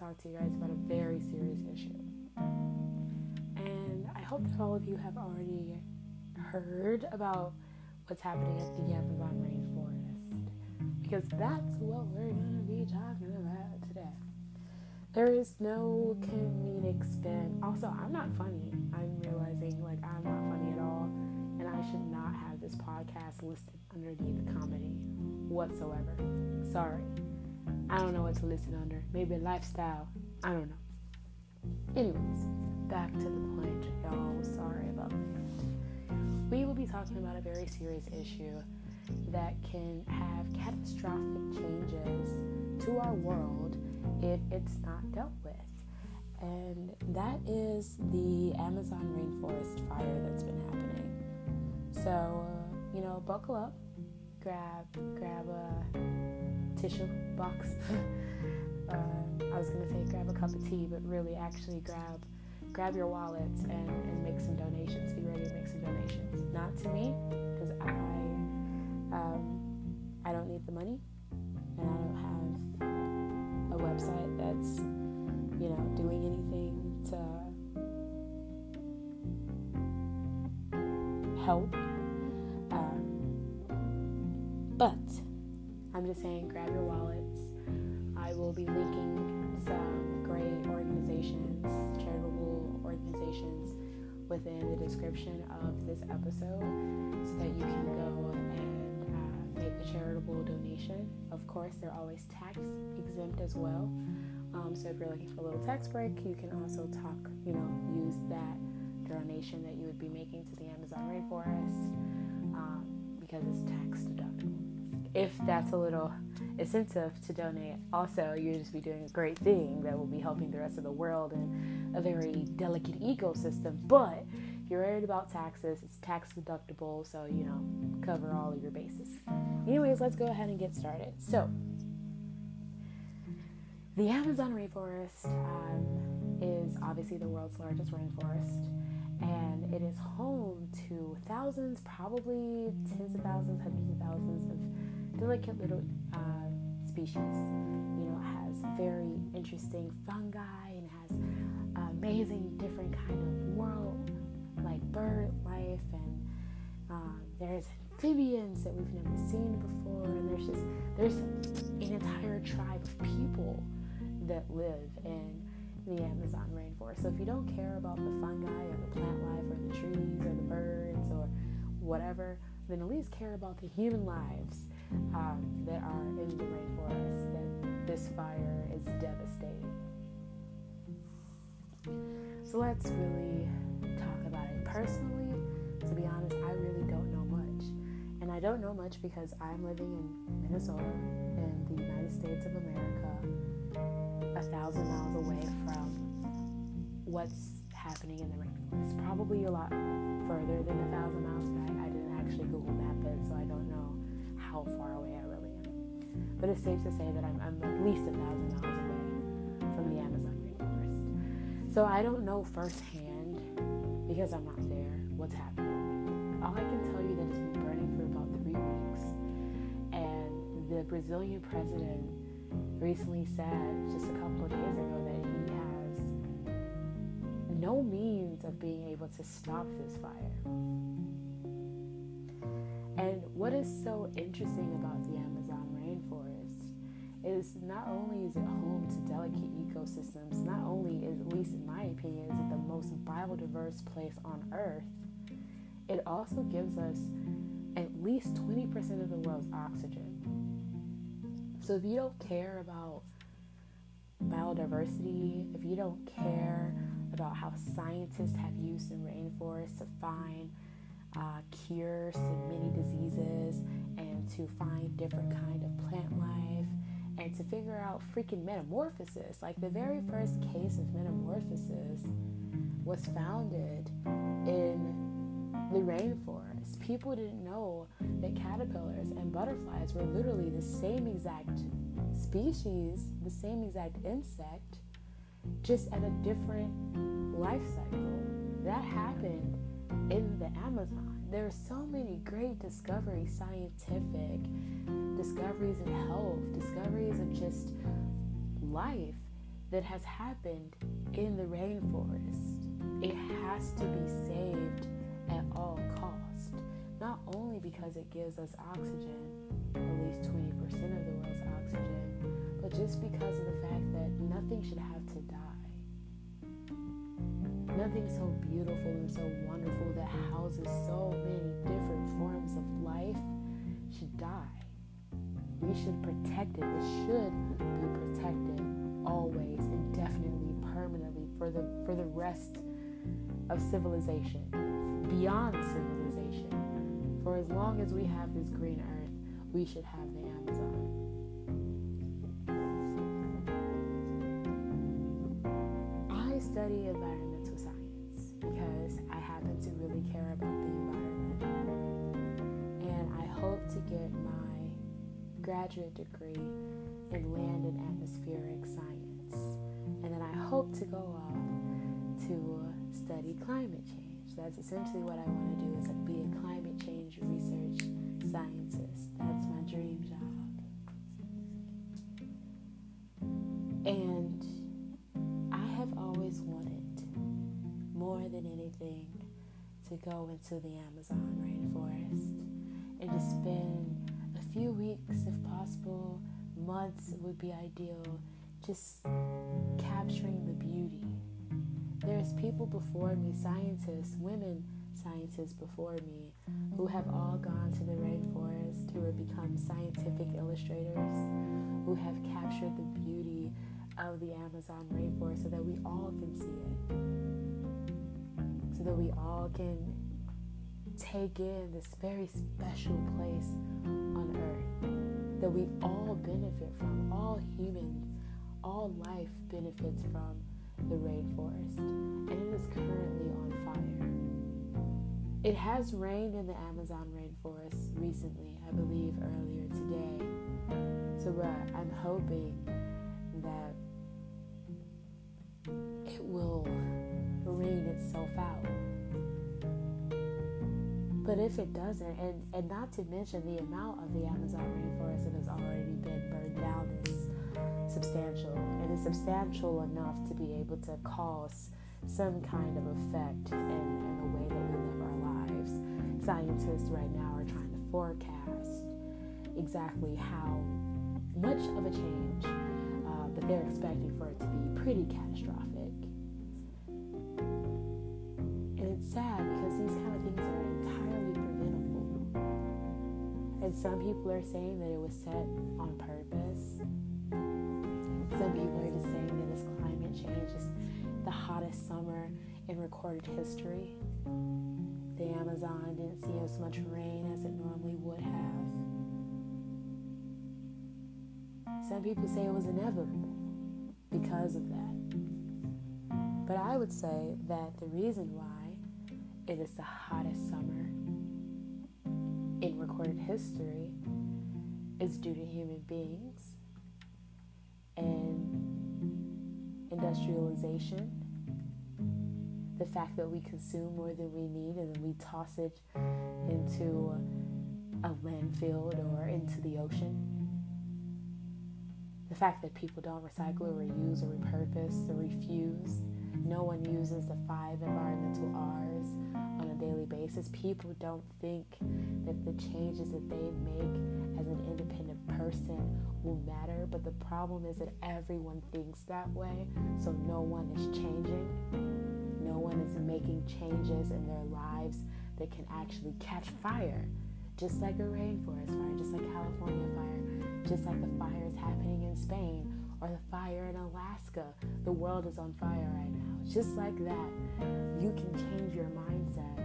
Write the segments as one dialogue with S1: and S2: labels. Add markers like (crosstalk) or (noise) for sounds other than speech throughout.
S1: talk to you guys about a very serious issue. And I hope that all of you have already heard about what's happening at the Amazon rainforest. Because that's what we're going to be talking about today. There is no comedic spin. Also, I'm not funny. I'm realizing like I'm not funny at all. And I should not have this podcast listed underneath comedy whatsoever. Sorry. I don't know what to listen under. Maybe lifestyle. I don't know. Anyways, back to the point, y'all. Sorry about that. We will be talking about a very serious issue that can have catastrophic changes to our world if it's not dealt with. And that is the Amazon rainforest fire that's been happening. So, uh, you know, buckle up, grab grab a tissue box. uh, (laughs) I was gonna say grab a cup of tea, but really, actually grab grab your wallets and, and make some donations. Be ready to make some donations. Not to me, because I um, I don't need the money, and I don't have a website that's you know doing anything to help. Um, but just saying, grab your wallets. I will be linking some great organizations, charitable organizations, within the description of this episode so that you can go and uh, make a charitable donation. Of course, they're always tax exempt as well. Um, so if you're looking for a little tax break, you can also talk, you know, use that donation that you would be making to the Amazon rainforest um, because it's tax deductible if that's a little incentive to donate, also you'll just be doing a great thing that will be helping the rest of the world in a very delicate ecosystem. But if you're worried about taxes, it's tax deductible, so you know, cover all of your bases. Anyways, let's go ahead and get started. So, the Amazon rainforest um, is obviously the world's largest rainforest and it is home to thousands, probably tens of thousands, hundreds of thousands of delicate little uh, species. You know, has very interesting fungi and has amazing different kind of world, like bird life, and um, there's amphibians that we've never seen before, and there's just there's an entire tribe of people that live in the Amazon rainforest. So if you don't care about the fungi or the plant life or the trees or the birds or whatever, then at least care about the human lives um, that are in the rainforest that this fire is devastating. So let's really talk about it. Personally, to be honest, I really don't know much. And I don't know much because I'm living in Minnesota in the United States of America, a thousand miles away from what's happening in the rainforest. Probably a lot further than a thousand miles, but I didn't actually Google map it, so I don't know how far away I really am. But it's safe to say that I'm, I'm at least a thousand miles away from the Amazon rainforest. So I don't know firsthand, because I'm not there, what's happening. All I can tell you that it's been burning for about three weeks. And the Brazilian president recently said just a couple of days ago that he has no means of being able to stop this fire. What is so interesting about the Amazon rainforest is not only is it home to delicate ecosystems, not only is, at least in my opinion, is it the most biodiverse place on earth, it also gives us at least 20% of the world's oxygen. So if you don't care about biodiversity, if you don't care about how scientists have used the rainforest to find uh, cures to many diseases and to find different kind of plant life and to figure out freaking metamorphosis. Like the very first case of metamorphosis was founded in the rainforest. People didn't know that caterpillars and butterflies were literally the same exact species, the same exact insect, just at a different life cycle. That happened in the Amazon. There are so many great discoveries, scientific discoveries in health, discoveries of just life that has happened in the rainforest. It has to be saved at all cost. Not only because it gives us oxygen, at least 20% of the world's oxygen, but just because of the fact that nothing should have to die. Nothing so beautiful and so wonderful that houses so many different forms of life should die. We should protect it. It should be protected always, indefinitely, permanently for the for the rest of civilization, beyond civilization. For as long as we have this green earth, we should have the Amazon. I study environmental science because I happen to really care about the environment. And I hope to get my graduate degree in land and atmospheric science. And then I hope to go off to study climate change. That's essentially what I want to do is be a climate change research than anything to go into the Amazon rainforest and to spend a few weeks, if possible, months would be ideal, just capturing the beauty. There's people before me, scientists, women scientists before me, who have all gone to the rainforest, who have become scientific illustrators, who have captured the beauty of the Amazon rainforest so that we all can see it. So that we all can take in this very special place on earth that we all benefit from. All humans, all life benefits from the rainforest, and it is currently on fire. It has rained in the Amazon rainforest recently, I believe earlier today. So uh, I'm hoping that it will rain itself out. But if it doesn't, and, and not to mention the amount of the Amazon rainforest that has already been burned down is substantial. And is substantial enough to be able to cause some kind of effect in, in the way that we live our lives. Scientists right now are trying to forecast exactly how much of a change, uh, they're expecting for it to be pretty catastrophic. It's sad because these kind of things are entirely preventable. And some people are saying that it was set on purpose. Some people are just saying that this climate change is the hottest summer in recorded history. The Amazon didn't see as much rain as it normally would have. Some people say it was inevitable because of that. But I would say that the reason why it is the hottest summer in recorded history is due to human beings and industrialization. The fact that we consume more than we need and then we toss it into a landfill or into the ocean. The fact that people don't recycle or reuse or repurpose or refuse. No one uses the five environmental R's on a daily basis. People don't think that the changes that they make as an independent person will matter, but the problem is that everyone thinks that way, so no one is changing. No one is making changes in their lives that can actually catch fire, just like a rainforest fire, just like fire, just like the fires happening in Spain or the fire in Alaska. The world is on fire right now. Just like that, you can change your mindset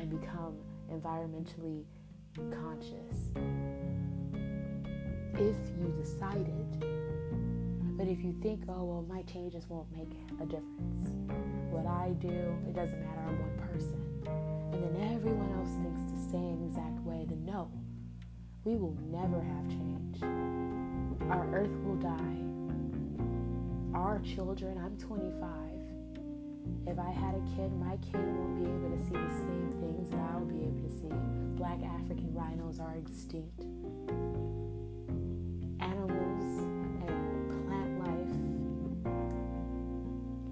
S1: and become environmentally conscious if you decided. But if you think, oh, well, my changes won't make a difference, what I do, it doesn't matter, I'm one person. And then everyone else thinks the same exact way, then no, we will never have change. Our earth will die. Our children, I'm 25. If I had a kid, my kid won't be able to see the same things that I'll be able to see. Black African rhinos are extinct. Animals and plant life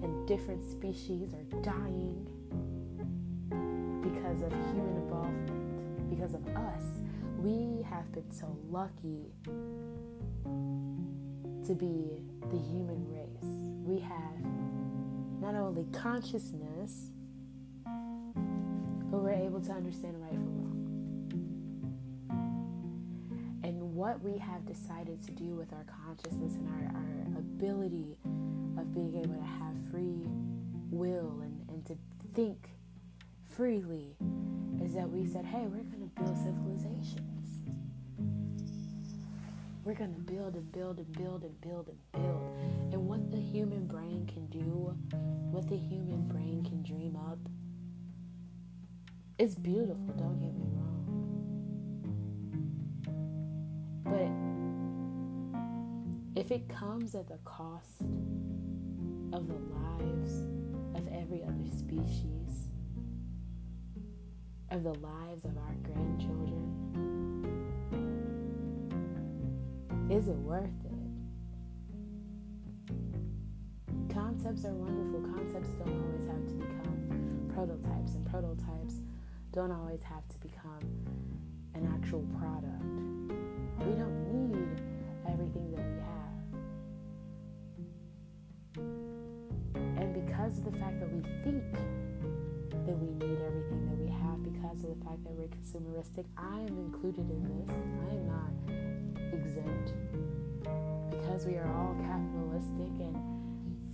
S1: and different species are dying because of human involvement, because of us. We have been so lucky to be the human race. We have not only consciousness, but we're able to understand right from wrong. And what we have decided to do with our consciousness and our, our ability of being able to have free will and, and to think freely is that we said, hey, we're going to build civilizations. We're going to build and build and build and build and build. And what the human brain can do, what the human brain can dream up, it's beautiful, don't get me wrong. But if it comes at the cost of the lives of every other species, of the lives of our grandchildren? Is it worth it? Concepts are wonderful. Concepts don't always have to become prototypes, and prototypes don't always have to become an actual product. We don't need everything that we have. And because of the fact that we think that we need everything that we have because of the fact that we're consumeristic. I am included in this. I am not exempt. Because we are all capitalistic and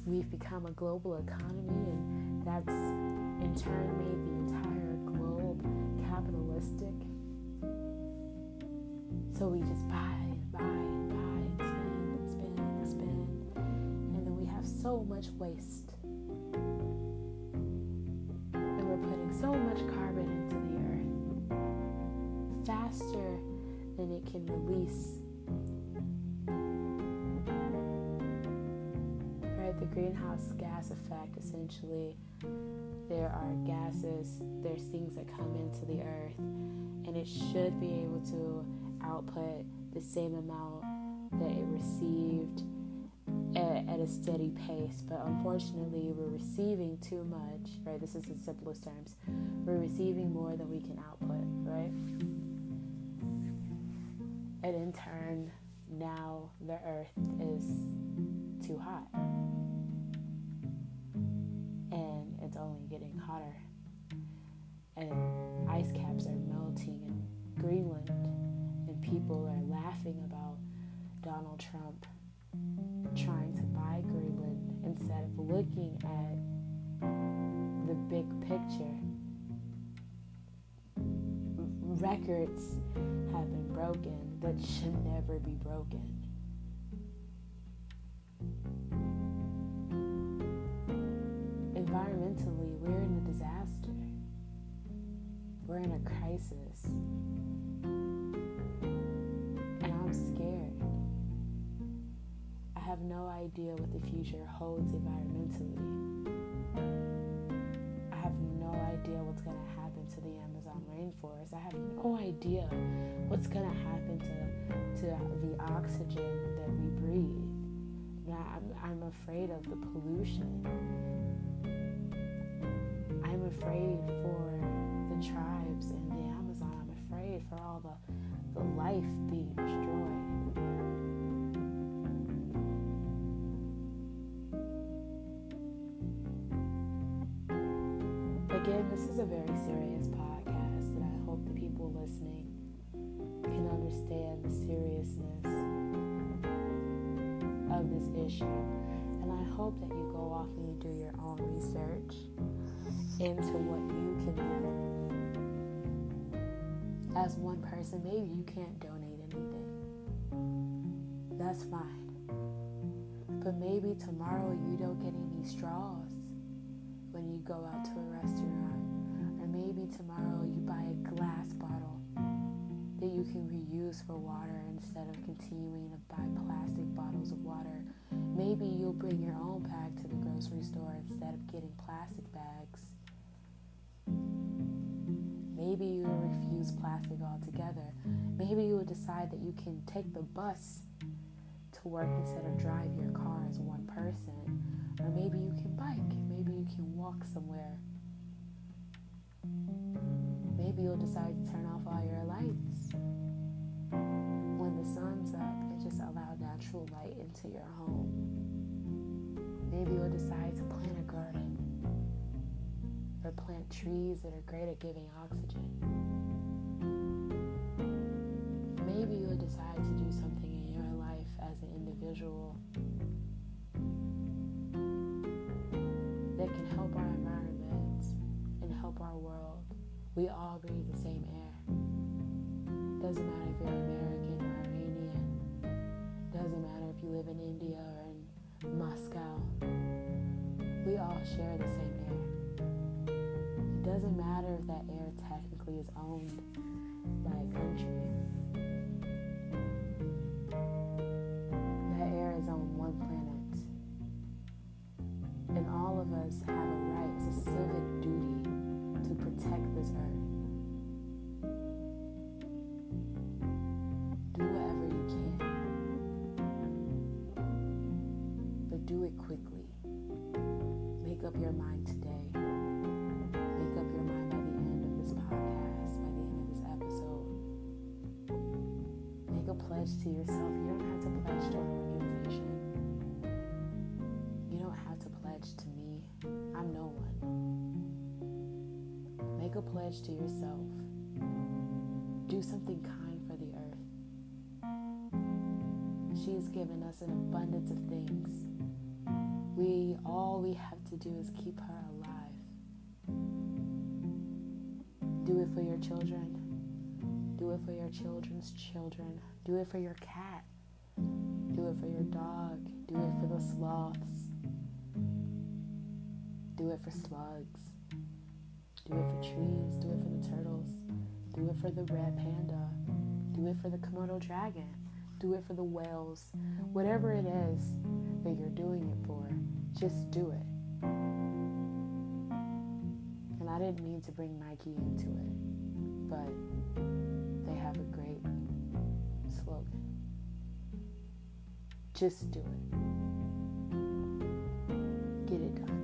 S1: we've become a global economy, and that's in turn made the entire globe capitalistic. So we just buy buy buy and spend and spend and spend. And then we have so much waste faster than it can release. Right, the greenhouse gas effect essentially there are gases, there's things that come into the earth, and it should be able to output the same amount that it received at, at, a steady pace, but unfortunately, we're receiving too much, right? This is in simplest terms. We're receiving more than we can output, turn, now the earth is too hot. And it's only getting hotter. And ice caps are melting in Greenland, and people are laughing about Donald Trump trying to buy Greenland instead of looking at the big picture. Records have been broken that should never be broken. Environmentally, we're in a disaster. We're in a crisis. And I'm scared. I have no idea what the future holds environmentally. I have no idea what's going to happen to the Amazon rainforest. I have no idea what's to happen to, to the oxygen that we breathe. I'm, I'm afraid of the pollution. I'm afraid for the tribes in the Amazon. I'm afraid for all the, the life being destroyed. again, this is a very serious podcast, And I hope that you go off and you do your own research into what you can do. As one person, maybe you can't donate anything. That's fine. But maybe tomorrow you don't get any straws when you go out to a restaurant. Or maybe tomorrow you buy a glass bottle that you can reuse for water instead of continuing to buy plastic bottles of water. Maybe you'll bring your own bag to the grocery store instead of getting plastic bags. Maybe you will refuse plastic altogether. Maybe you will decide that you can take the bus to to work instead of drive your car as one person. Or maybe you can bike. Maybe you can walk somewhere. Maybe you'll decide to turn off all your lights. Light into your home. Maybe you'll decide to plant a garden or plant trees that are great at giving oxygen. Maybe you'll decide to do something in your life as an individual that can help our environment and help our world. We all breathe the same air. Doesn't matter if you're American share the same air. It doesn't matter if that air technically is owned by a country. That air is on one planet. And all of us have a right, it's a civic duty to protect this earth. Do whatever you can, but do it quickly. Pledge to yourself. Do something kind for the earth. She has given us an abundance of things. We all we have to do is keep her alive. Do it for your children. Do it for your children's children. Do it for your cat. Do it for your dog. Do it for the sloths. Do it for slugs. Do it for trees. Do it for the turtles. Do it for the red panda. Do it for the Komodo dragon. Do it for the whales. Whatever it is that you're doing it for, just do it. And I didn't mean to bring Nike into it, but they have a great slogan. Just do it. Get it done.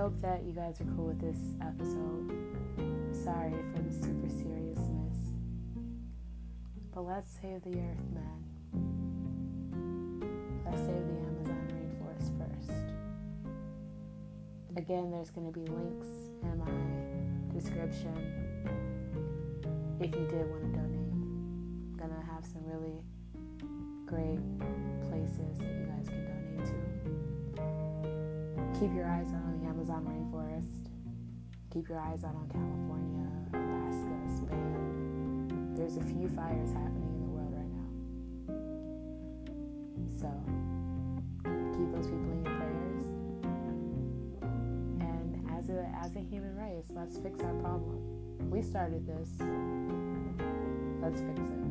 S1: Hope that you guys are cool with this episode. Sorry for the super seriousness. But let's save the earth, man. Let's save the Amazon rainforest first. Again, there's going to be links in my description if you did want to donate. I'm going to have some really great places that you guys can donate to. Keep your eyes on Amazon rainforest. Keep your eyes out on California, Alaska, Spain. There's a few fires happening in the world right now. So, keep those people in your prayers. And as a, as a human race, let's fix our problem. We started this. Let's fix it.